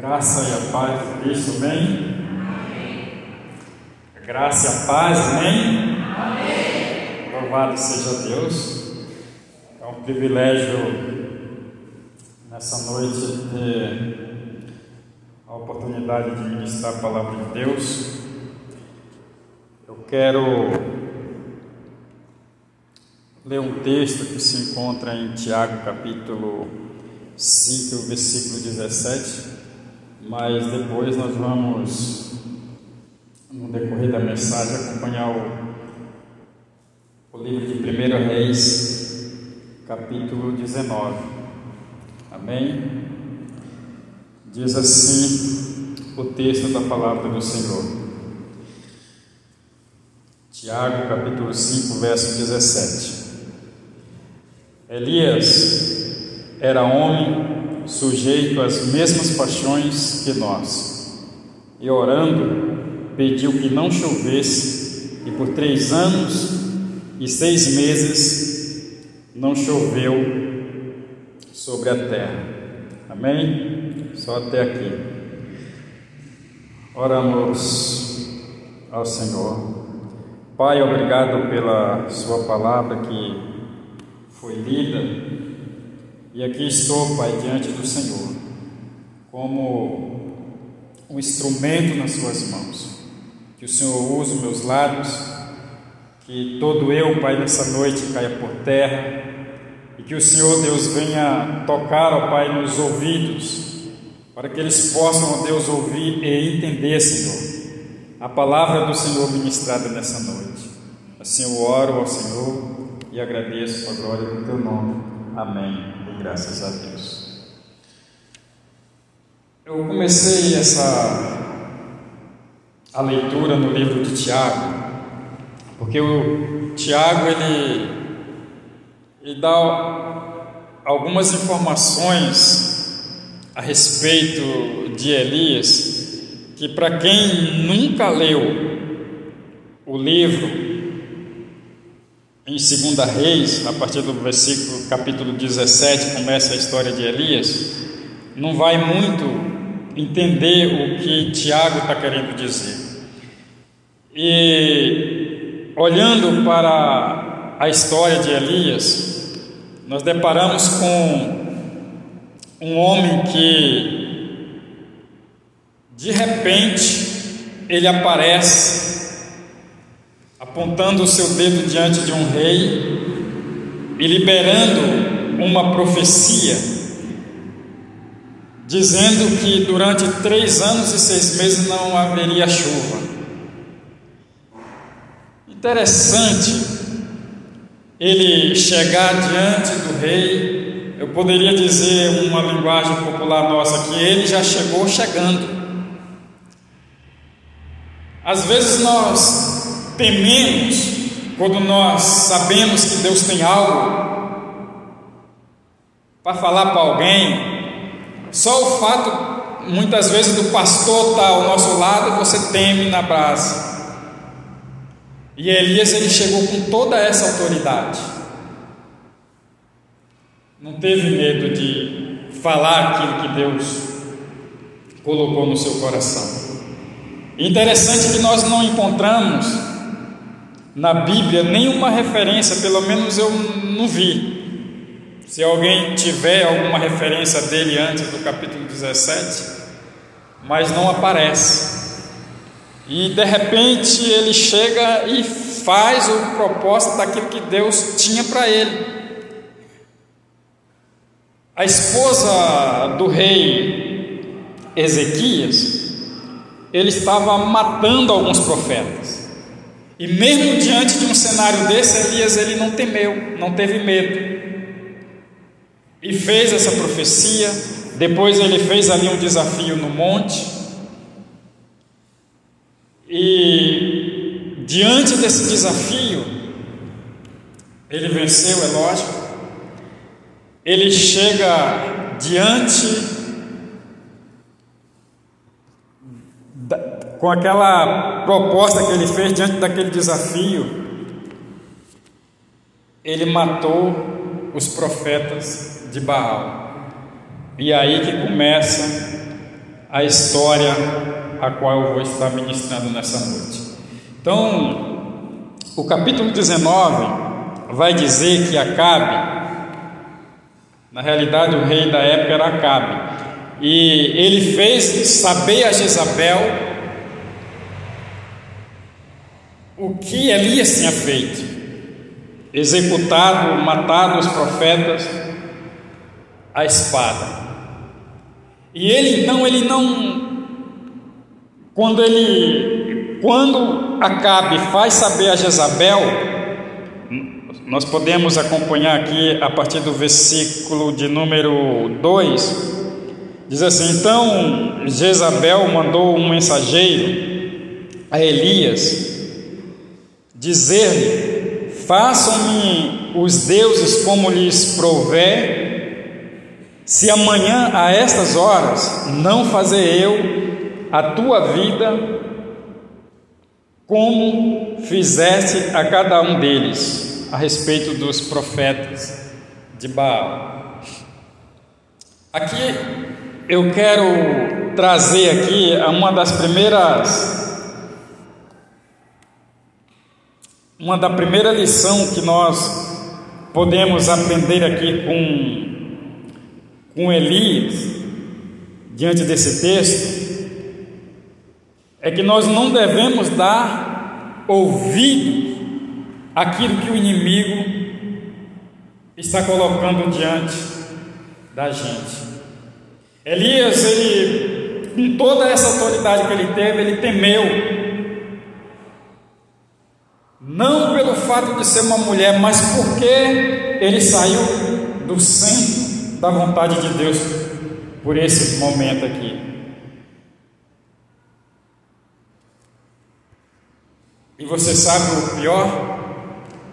graça e a paz de Cristo, amém? A graça e a paz, amém? amém? Louvado seja Deus. É um privilégio nessa noite ter a oportunidade de ministrar a palavra de Deus. Eu quero ler um texto que se encontra em Tiago, capítulo 5, versículo 17 mas depois nós vamos, no decorrer da mensagem, acompanhar o, o livro de 1 Reis, capítulo 19. Amém? Diz assim o texto da palavra do Senhor. Tiago, capítulo 5, verso 17. Elias era homem sujeito às mesmas paixões que nós. E orando, pediu que não chovesse, e por três anos e seis meses não choveu sobre a terra. Amém? Só até aqui. Oramos ao Senhor. Pai, obrigado pela Sua palavra que foi lida e aqui estou, Pai, diante do Senhor, como um instrumento nas Suas mãos. Que o Senhor use meus lábios, que todo eu, Pai, nessa noite caia por terra, e que o Senhor, Deus, venha tocar, ó Pai, nos ouvidos, para que eles possam, ó Deus, ouvir e entender, Senhor, a palavra do Senhor ministrada nessa noite. Assim eu oro ao Senhor e agradeço a glória do Teu nome. Amém graças a Deus. Eu comecei essa a leitura no livro de Tiago, porque o Tiago ele, ele dá algumas informações a respeito de Elias que para quem nunca leu o livro em 2 Reis, a partir do versículo capítulo 17, começa a história de Elias, não vai muito entender o que Tiago está querendo dizer. E olhando para a história de Elias, nós deparamos com um homem que de repente ele aparece apontando o seu dedo diante de um rei e liberando uma profecia, dizendo que durante três anos e seis meses não haveria chuva. Interessante ele chegar diante do rei, eu poderia dizer uma linguagem popular nossa, que ele já chegou chegando. Às vezes nós tememos quando nós sabemos que Deus tem algo para falar para alguém. Só o fato, muitas vezes, do pastor estar tá ao nosso lado, você teme na brasa. E Elias ele chegou com toda essa autoridade. Não teve medo de falar aquilo que Deus colocou no seu coração. Interessante que nós não encontramos na Bíblia nenhuma referência, pelo menos eu não vi. Se alguém tiver alguma referência dele antes do capítulo 17, mas não aparece. E de repente ele chega e faz o propósito daquilo que Deus tinha para ele. A esposa do rei Ezequias, ele estava matando alguns profetas. E mesmo diante de um cenário desse, Elias ele não temeu, não teve medo. E fez essa profecia. Depois ele fez ali um desafio no monte. E diante desse desafio, ele venceu, é lógico. Ele chega diante com aquela proposta que ele fez diante daquele desafio, ele matou os profetas de Baal. E aí que começa a história a qual eu vou estar ministrando nessa noite. Então, o capítulo 19 vai dizer que Acabe, na realidade o rei da época era Acabe, e ele fez saber a Jezabel o que Elias tinha feito, executado, matado os profetas a espada. E ele então ele não quando ele quando Acabe faz saber a Jezabel, nós podemos acompanhar aqui a partir do versículo de número 2, diz assim: Então Jezabel mandou um mensageiro a Elias dizer-lhe: Façam-me os deuses como lhes provê se amanhã a estas horas não fazer eu a tua vida como fizeste a cada um deles a respeito dos profetas de Baal. Aqui eu quero trazer aqui uma das primeiras uma da primeira lição que nós podemos aprender aqui com com Elias, diante desse texto, é que nós não devemos dar ouvido àquilo que o inimigo está colocando diante da gente. Elias, ele, com toda essa autoridade que ele teve, ele temeu. Não pelo fato de ser uma mulher, mas porque ele saiu do centro da vontade de Deus por esse momento aqui. E você sabe o pior?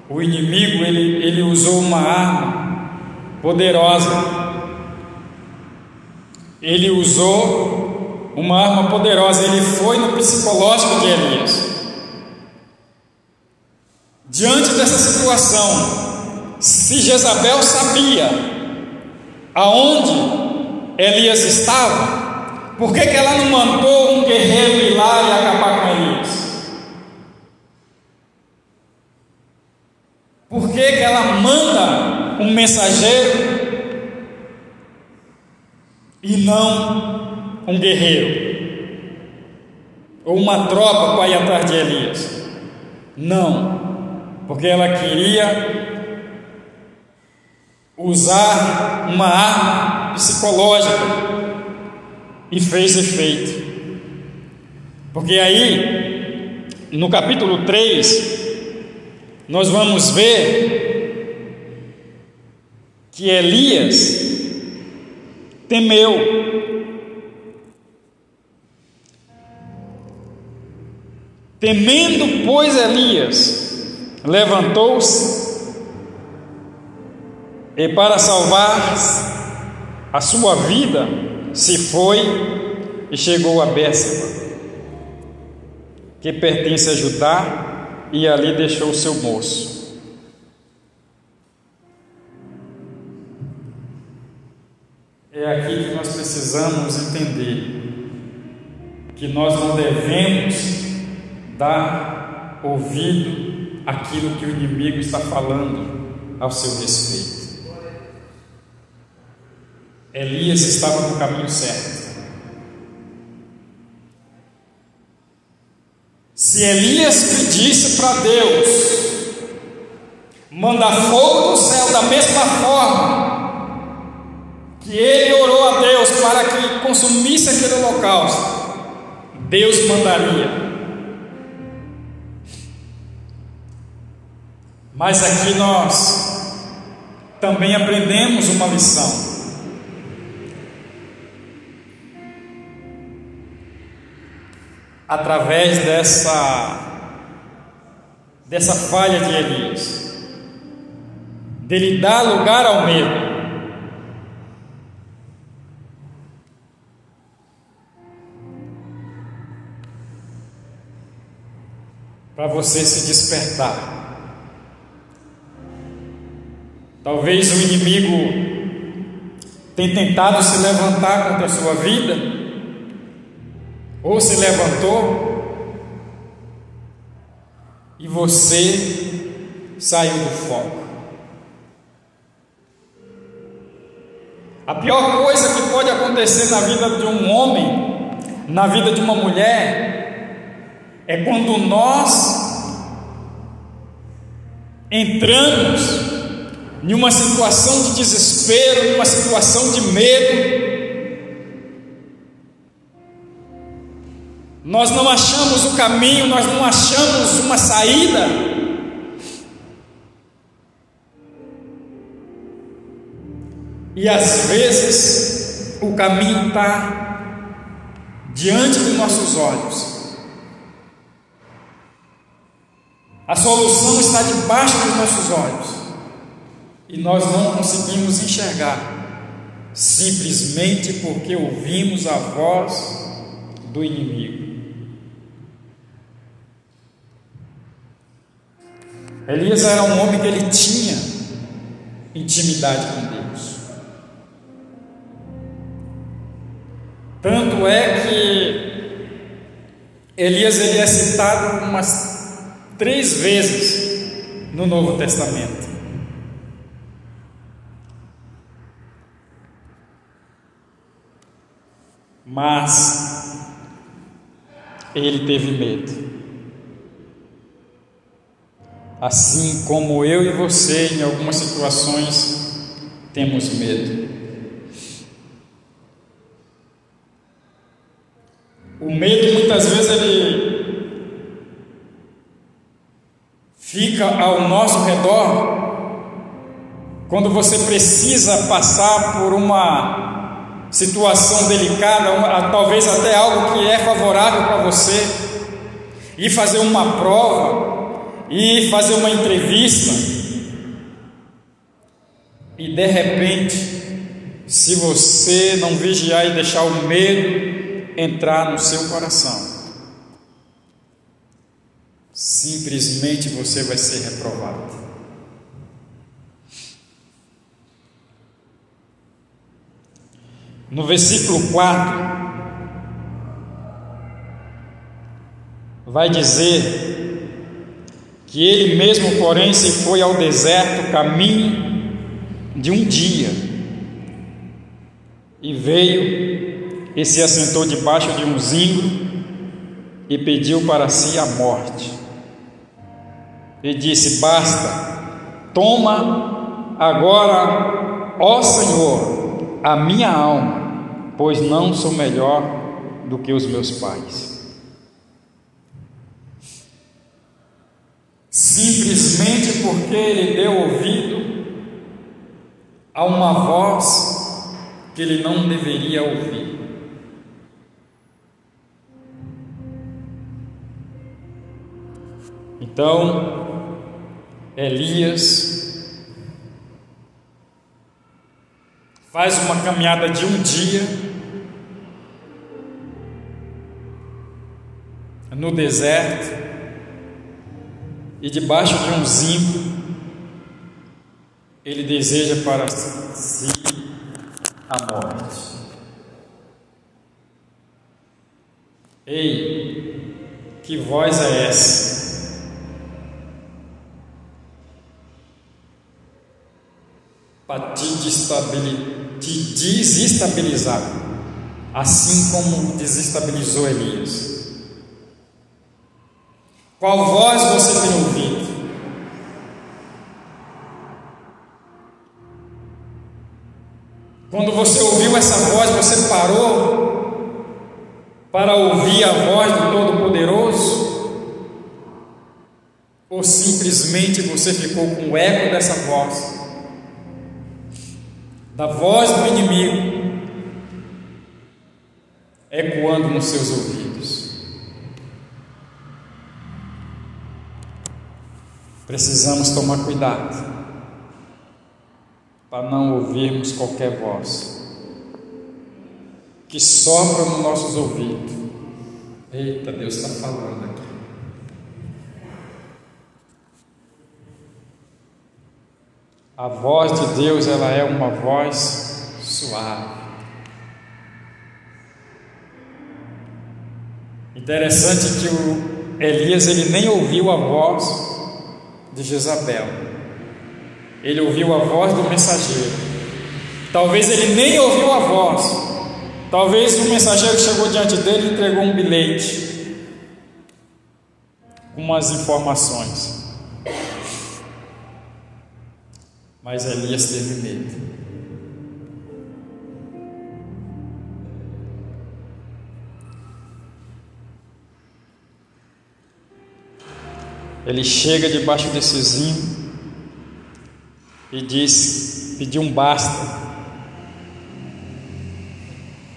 O inimigo ele, ele usou uma arma poderosa. Ele usou uma arma poderosa. Ele foi no psicológico de Elias. Diante dessa situação, se Jezabel sabia aonde Elias estava, por que, que ela não mandou um guerreiro ir lá e acabar com Elias? Por que, que ela manda um mensageiro e não um guerreiro? Ou uma tropa para ir atrás de Elias? Não, porque ela queria usar uma arma psicológica e fez efeito. Porque aí, no capítulo 3, nós vamos ver que Elias temeu. Temendo, pois, Elias levantou-se e para salvar a sua vida, se foi e chegou a Bérseba, que pertence a Judá, e ali deixou o seu moço. É aqui que nós precisamos entender que nós não devemos dar ouvido àquilo que o inimigo está falando ao seu respeito. Elias estava no caminho certo. Se Elias pedisse para Deus mandar fogo do céu da mesma forma que ele orou a Deus para que consumisse aquele holocausto, Deus mandaria. Mas aqui nós também aprendemos uma lição. através dessa dessa falha de Elias, dele dar lugar ao medo. Para você se despertar. Talvez o inimigo tenha tentado se levantar contra a sua vida ou se levantou e você saiu do foco. A pior coisa que pode acontecer na vida de um homem, na vida de uma mulher, é quando nós entramos em uma situação de desespero, em uma situação de medo, nós não achamos o caminho, nós não achamos uma saída. E às vezes o caminho está diante dos nossos olhos, a solução está debaixo dos nossos olhos, e nós não conseguimos enxergar, simplesmente porque ouvimos a voz do inimigo. Elias era um homem que ele tinha intimidade com Deus. Tanto é que Elias ele é citado umas três vezes no Novo Testamento. Mas ele teve medo assim como eu e você, em algumas situações, temos medo. O medo muitas vezes ele fica ao nosso redor quando você precisa passar por uma situação delicada, talvez até algo que é favorável para você, e fazer uma prova, e fazer uma entrevista e de repente, se você não vigiar e deixar o medo entrar no seu coração, simplesmente você vai ser reprovado. No versículo 4, vai dizer que ele mesmo, porém, se foi ao deserto caminho de um dia e veio e se assentou debaixo de um zimbro e pediu para si a morte. E disse: Basta, toma agora, ó Senhor, a minha alma, pois não sou melhor do que os meus pais. simplesmente porque ele deu ouvido a uma voz que ele não deveria ouvir. Então, Elias faz uma caminhada de um dia no deserto e debaixo de um zinco ele deseja para si a morte. Ei, que voz é essa? Para te, te desestabilizar, assim como desestabilizou Elias. Qual voz você tem ouvido? Quando você ouviu essa voz, você parou para ouvir a voz do Todo-Poderoso? Ou simplesmente você ficou com o eco dessa voz, da voz do inimigo, ecoando nos seus ouvidos? Precisamos tomar cuidado para não ouvirmos qualquer voz que sopra nos nossos ouvidos. Eita, Deus está falando aqui. A voz de Deus, ela é uma voz suave. Interessante que o Elias ele nem ouviu a voz de Jezabel. Ele ouviu a voz do mensageiro. Talvez ele nem ouviu a voz. Talvez o mensageiro chegou diante dele e entregou um bilhete com umas informações. Mas Elias teve medo. Ele chega debaixo desse zinho e diz: pediu um basta.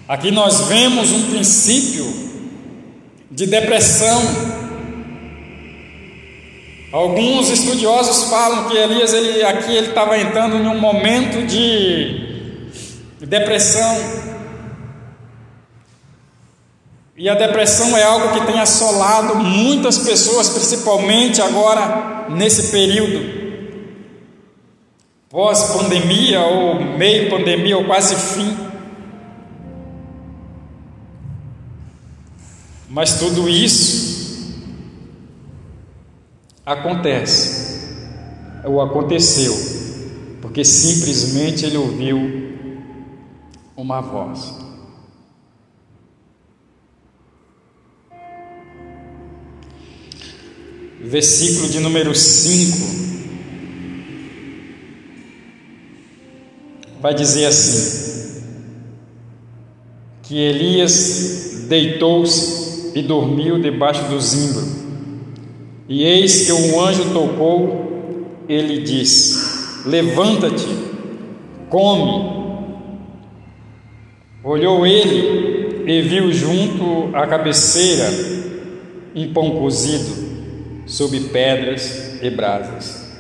Aqui nós vemos um princípio de depressão. Alguns estudiosos falam que Elias ele, aqui ele estava entrando em um momento de depressão. E a depressão é algo que tem assolado muitas pessoas, principalmente agora nesse período pós-pandemia ou meio pandemia ou quase fim. Mas tudo isso acontece, ou aconteceu, porque simplesmente ele ouviu uma voz. versículo de número 5, vai dizer assim: que Elias deitou-se e dormiu debaixo do zimbro, e eis que um anjo tocou, ele disse: Levanta-te, come. Olhou ele e viu junto à cabeceira um pão cozido sob pedras e brasas,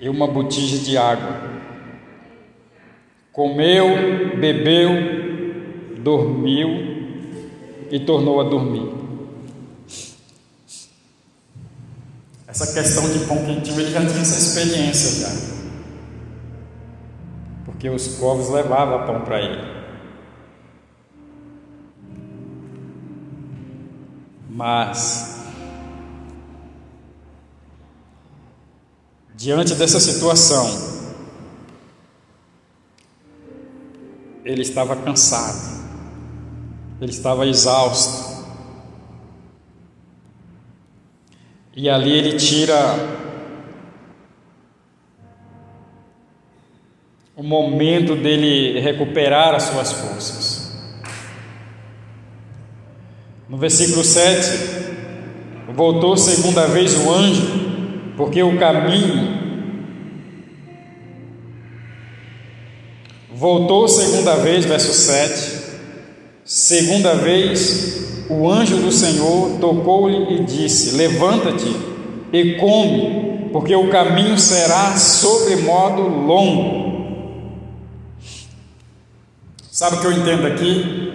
e uma botija de água. Comeu, bebeu, dormiu e tornou a dormir. Essa questão de pão quentinho, ele já tinha essa experiência já. Porque os povos levavam pão para ele. Mas Diante dessa situação, ele estava cansado, ele estava exausto. E ali ele tira o momento dele recuperar as suas forças. No versículo 7, voltou segunda vez o anjo porque o caminho voltou segunda vez, verso 7. Segunda vez, o anjo do Senhor tocou-lhe e disse: Levanta-te e come, porque o caminho será sobremodo longo. Sabe o que eu entendo aqui?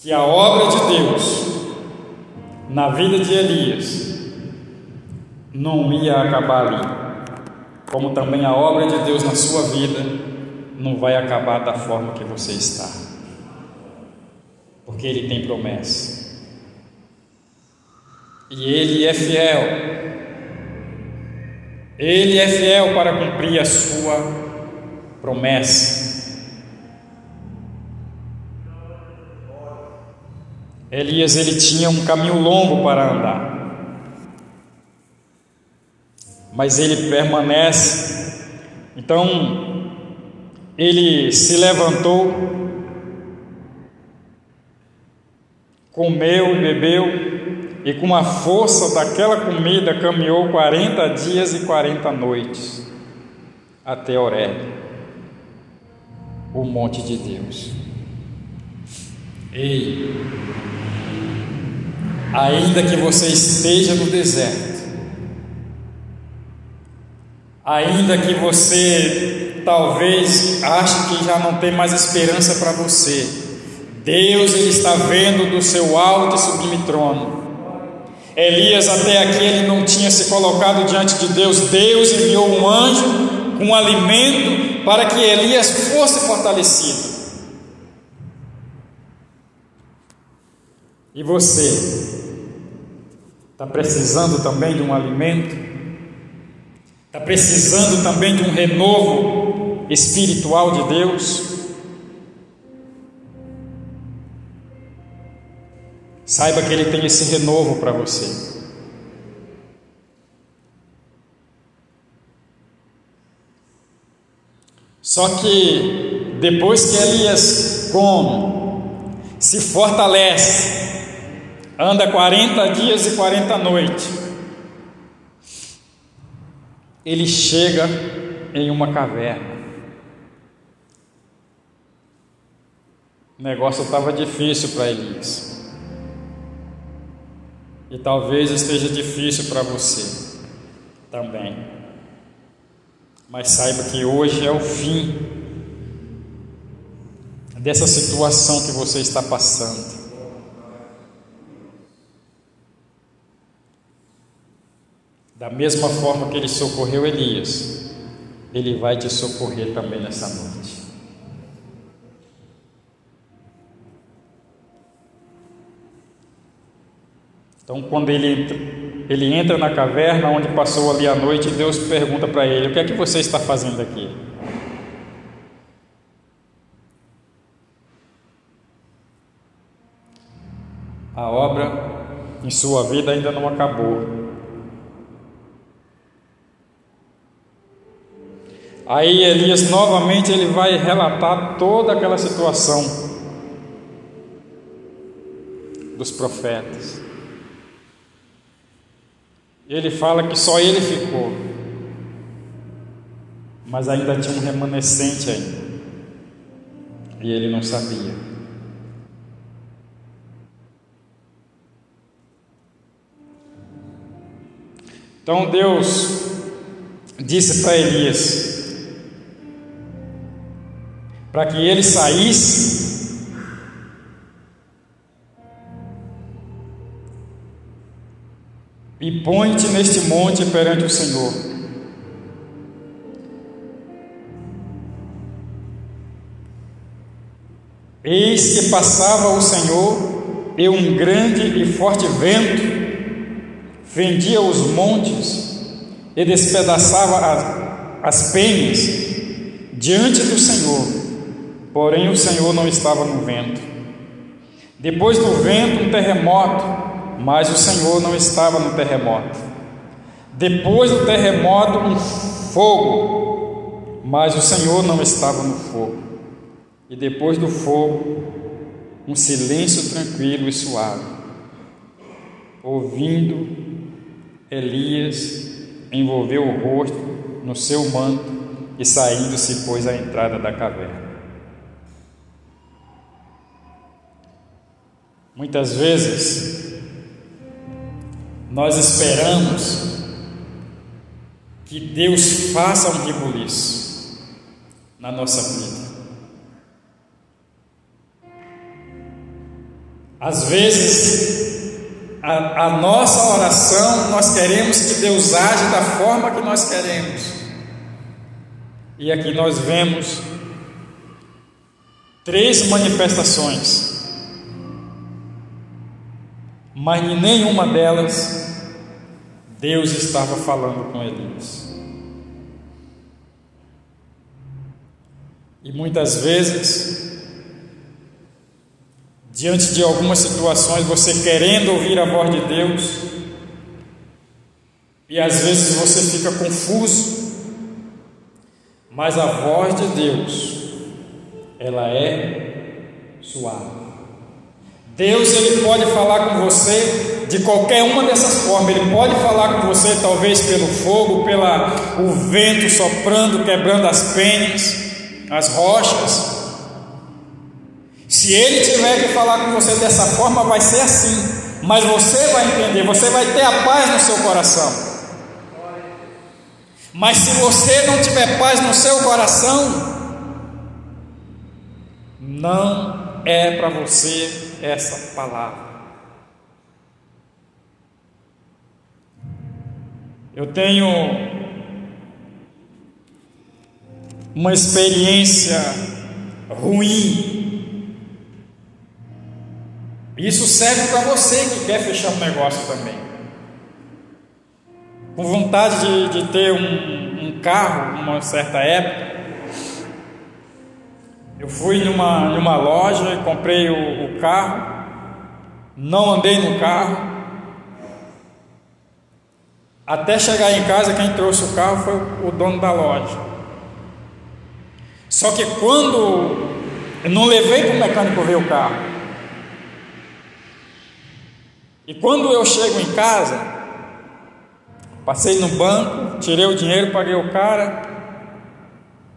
que a obra de Deus na vida de Elias não ia acabar ali, como também a obra de Deus na sua vida não vai acabar da forma que você está, porque Ele tem promessa e Ele é fiel, Ele é fiel para cumprir a sua promessa. Elias ele tinha um caminho longo para andar. Mas ele permanece. Então, ele se levantou, comeu e bebeu, e com a força daquela comida caminhou 40 dias e 40 noites até Oreb, o monte de Deus. Ei, ainda que você esteja no deserto, ainda que você talvez ache que já não tem mais esperança para você, Deus ele está vendo do seu alto e sublime trono. Elias até aqui ele não tinha se colocado diante de Deus. Deus enviou um anjo com alimento para que Elias fosse fortalecido. E você está precisando também de um alimento? Está precisando também de um renovo espiritual de Deus? Saiba que Ele tem esse renovo para você. Só que depois que Elias come, se fortalece, anda 40 dias e 40 noites. Ele chega em uma caverna. O negócio estava difícil para Elias. E talvez esteja difícil para você também. Mas saiba que hoje é o fim dessa situação que você está passando. Da mesma forma que ele socorreu Elias, ele vai te socorrer também nessa noite. Então, quando ele entra, ele entra na caverna onde passou ali a noite, Deus pergunta para ele: O que é que você está fazendo aqui? A obra em sua vida ainda não acabou. Aí Elias novamente ele vai relatar toda aquela situação dos profetas. Ele fala que só ele ficou, mas ainda tinha um remanescente ainda, e ele não sabia. Então Deus disse para Elias: para que ele saísse e põe-te neste monte perante o Senhor. Eis que passava o Senhor e um grande e forte vento fendia os montes e despedaçava as, as penhas diante do Senhor Porém, o Senhor não estava no vento. Depois do vento, um terremoto, mas o Senhor não estava no terremoto. Depois do terremoto, um fogo, mas o Senhor não estava no fogo. E depois do fogo, um silêncio tranquilo e suave. Ouvindo, Elias envolveu o rosto no seu manto e saindo se pôs à entrada da caverna. Muitas vezes nós esperamos que Deus faça um rebuliço na nossa vida. Às vezes, a, a, nossa oração, nós queremos que Deus age da forma que nós queremos. E aqui nós vemos três manifestações mas em nenhuma delas Deus estava falando com Elias. E muitas vezes, diante de algumas situações, você querendo ouvir a voz de Deus, e às vezes você fica confuso, mas a voz de Deus, ela é suave. Deus ele pode falar com você de qualquer uma dessas formas. Ele pode falar com você talvez pelo fogo, pela o vento soprando, quebrando as penhas, as rochas. Se ele tiver que falar com você dessa forma, vai ser assim. Mas você vai entender, você vai ter a paz no seu coração. Mas se você não tiver paz no seu coração, não é para você essa palavra. Eu tenho uma experiência ruim. Isso serve para você que quer fechar um negócio também. Com vontade de, de ter um, um carro, uma certa época, eu fui numa, numa loja e comprei o, o carro, não andei no carro. Até chegar em casa, quem trouxe o carro foi o dono da loja. Só que quando eu não levei para o mecânico ver o carro, e quando eu chego em casa, passei no banco, tirei o dinheiro, paguei o cara,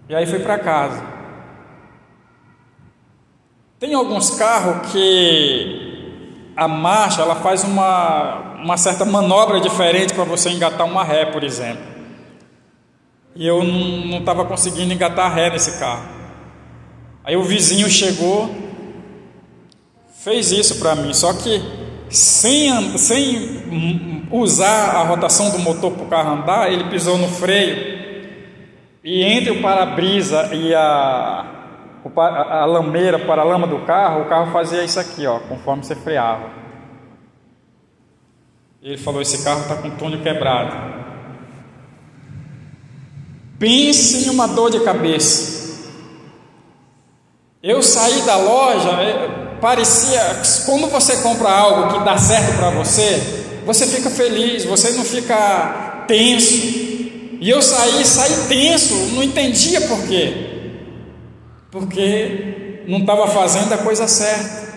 e aí fui para casa. Tem alguns carros que a marcha ela faz uma, uma certa manobra diferente para você engatar uma ré, por exemplo. E eu não estava conseguindo engatar ré nesse carro. Aí o vizinho chegou, fez isso para mim, só que sem, sem usar a rotação do motor para o carro andar, ele pisou no freio e entre o para-brisa e a, a lameira para a lama do carro, o carro fazia isso aqui, ó, conforme você freava. Ele falou: esse carro está com túnel quebrado. Pense em uma dor de cabeça. Eu saí da loja, é, parecia, quando você compra algo que dá certo para você, você fica feliz, você não fica tenso. E eu saí, saí tenso, não entendia por quê porque não estava fazendo a coisa certa.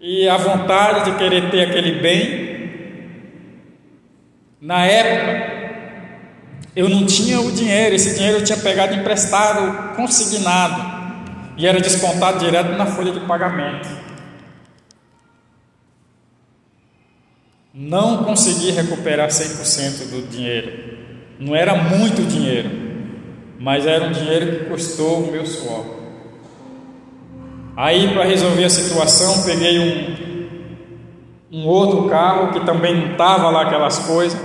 E a vontade de querer ter aquele bem, na época, eu não tinha o dinheiro, esse dinheiro eu tinha pegado emprestado, consignado, e era descontado direto na folha de pagamento. Não consegui recuperar 100% do dinheiro. Não era muito dinheiro, mas era um dinheiro que custou o meu suor. Aí, para resolver a situação, peguei um, um outro carro que também não estava lá aquelas coisas.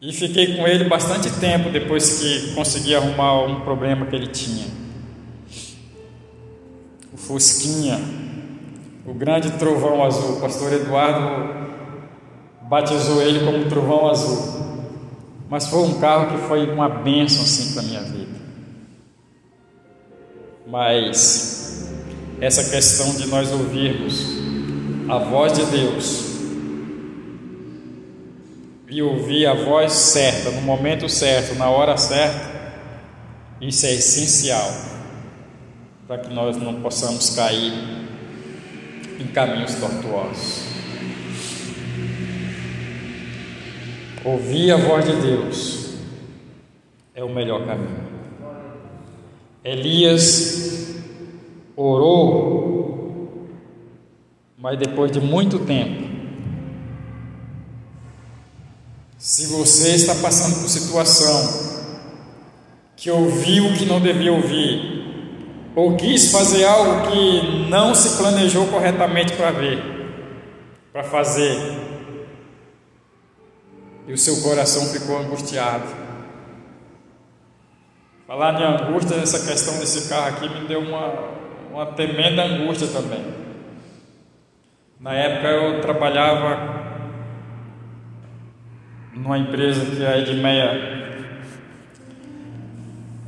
E fiquei com ele bastante tempo depois que consegui arrumar um problema que ele tinha. O Fusquinha, o grande trovão azul. O pastor Eduardo batizou ele como trovão azul. Mas foi um carro que foi uma bênção assim para minha vida. Mas essa questão de nós ouvirmos a voz de Deus e ouvir a voz certa, no momento certo, na hora certa, isso é essencial para que nós não possamos cair em caminhos tortuosos. Ouvir a voz de Deus é o melhor caminho. Elias orou, mas depois de muito tempo. Se você está passando por situação que ouviu o que não devia ouvir, ou quis fazer algo que não se planejou corretamente para ver, para fazer, e o seu coração ficou angustiado. Falar de angústia, essa questão desse carro aqui me deu uma, uma tremenda angústia também. Na época eu trabalhava numa empresa que a Edmeia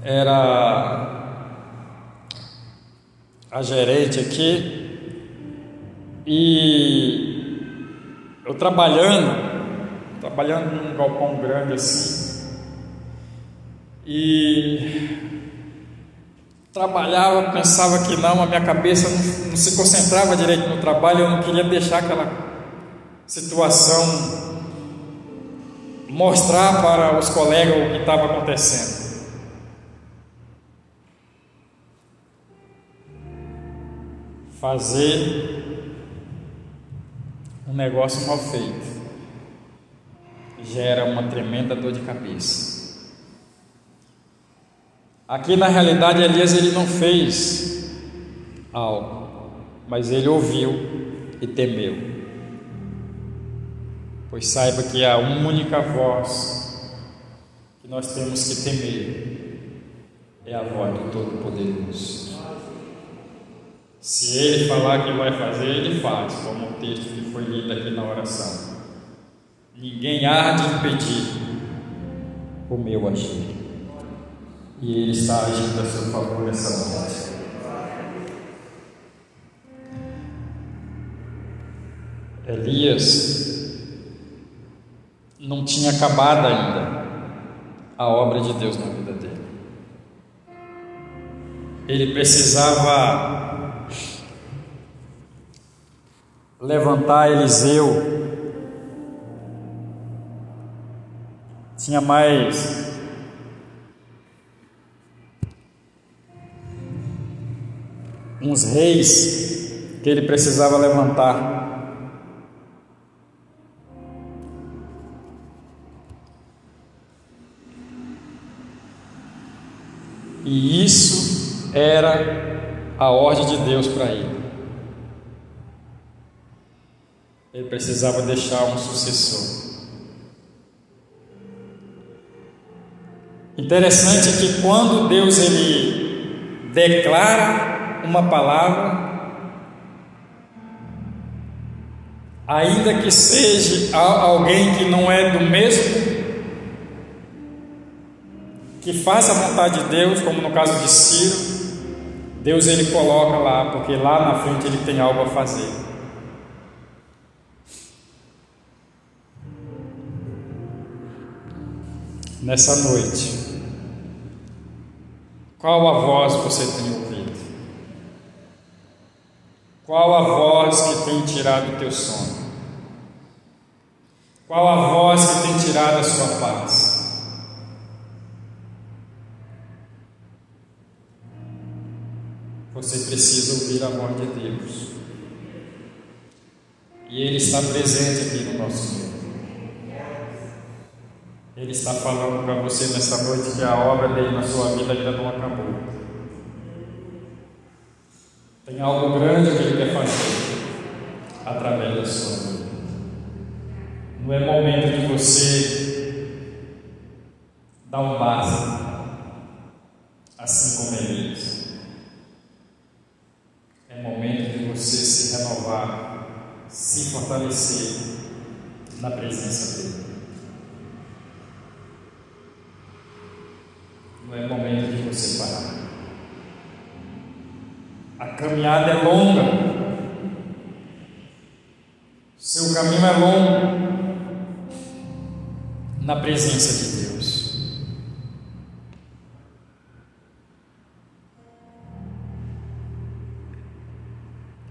era a gerente aqui e eu trabalhando trabalhando num galpão grande assim. E trabalhava, pensava que não, a minha cabeça não, não se concentrava direito no trabalho, eu não queria deixar aquela situação mostrar para os colegas o que estava acontecendo. Fazer um negócio mal feito gera uma tremenda dor de cabeça. Aqui na realidade Elias ele não fez algo, mas ele ouviu e temeu. pois saiba que a única voz que nós temos que temer é a voz do Todo-Poderoso. Se ele falar que vai fazer, ele faz, como o texto que foi lido aqui na oração. Ninguém há de impedir o meu agir. E ele está agindo a seu favor nessa noite. Elias não tinha acabado ainda a obra de Deus na vida dele. Ele precisava levantar Eliseu. Tinha mais uns reis que ele precisava levantar. E isso era a ordem de Deus para ele. Ele precisava deixar um sucessor. Interessante que quando Deus ele declara uma palavra, ainda que seja alguém que não é do mesmo que faça a vontade de Deus, como no caso de Ciro, Deus ele coloca lá, porque lá na frente ele tem algo a fazer. Nessa noite, qual a voz você tem ouvido? Qual a voz que tem tirado o teu sono? Qual a voz que tem tirado a sua paz? Você precisa ouvir a voz de Deus. E Ele está presente aqui no nosso meio. Ele está falando para você nessa noite que a obra dele na sua vida ainda não acabou. Tem algo grande que ele quer fazer através da sua vida. Não é momento de você dar um basta, assim como Elias. É momento de você se renovar, se fortalecer na presença dele. Não é momento de você parar. A caminhada é longa. Seu caminho é longo na presença de Deus.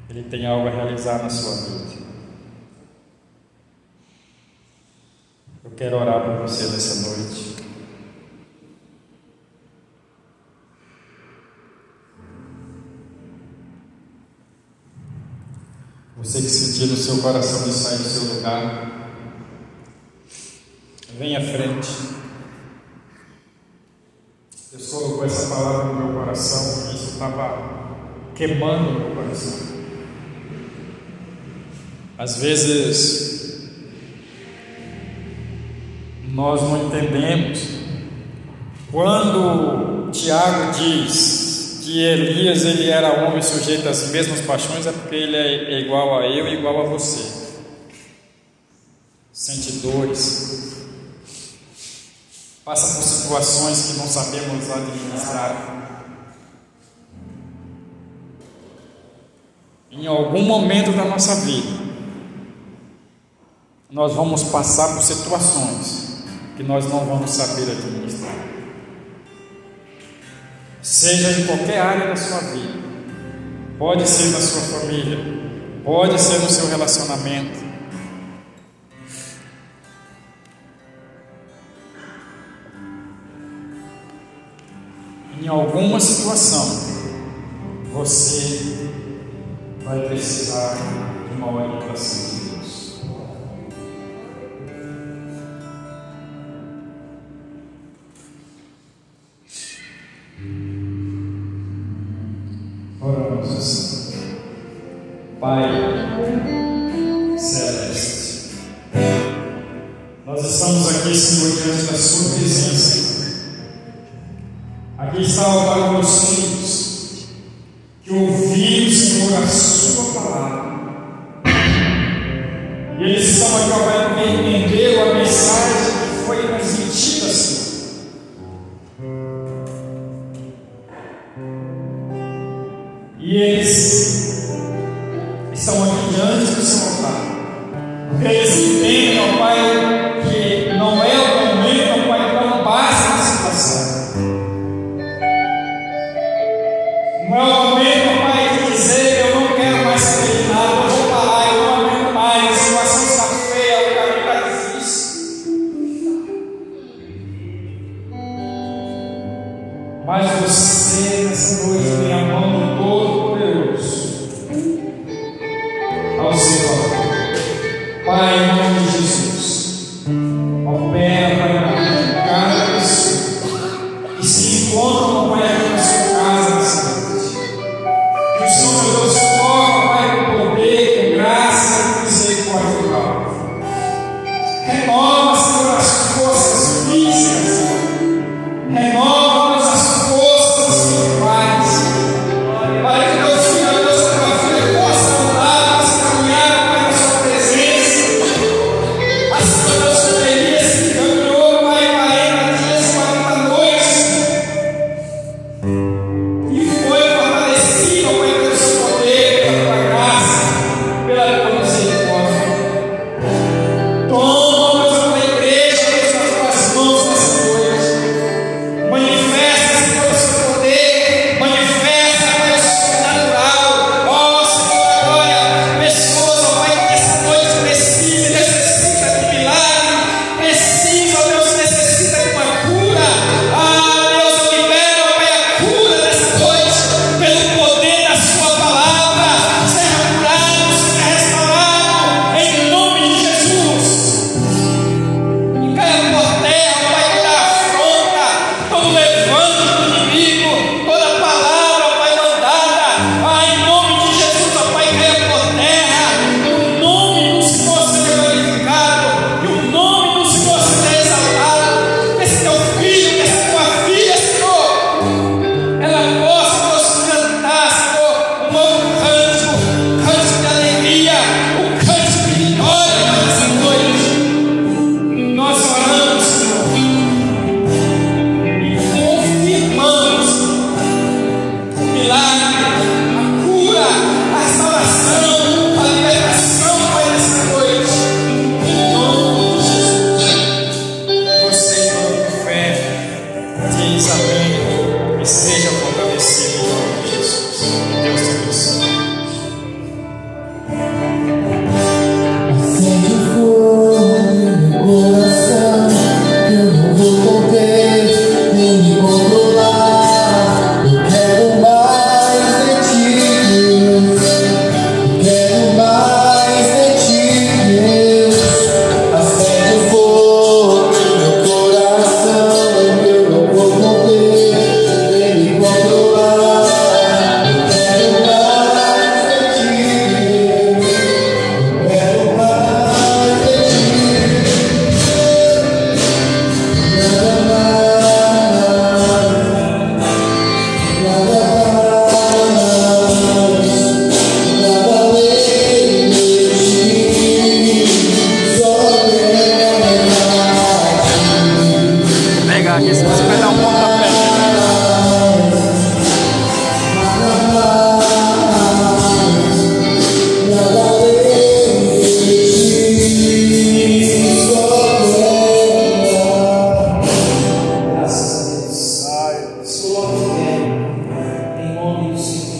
Ele tem algo a realizar na sua vida. Eu quero orar por você nessa noite. Você que sentir no seu coração de sair do seu lugar, venha à frente. Deus colocou essa palavra no meu coração isso estava queimando no meu coração. Às vezes, nós não entendemos. Quando Tiago diz que Elias ele era homem sujeito às mesmas paixões, é porque ele é igual a eu e igual a você. Sente dores, passa por situações que não sabemos administrar. Em algum momento da nossa vida, nós vamos passar por situações que nós não vamos saber administrar. Seja em qualquer área da sua vida, pode ser na sua família, pode ser no seu relacionamento. Em alguma situação, você vai precisar de uma orientação.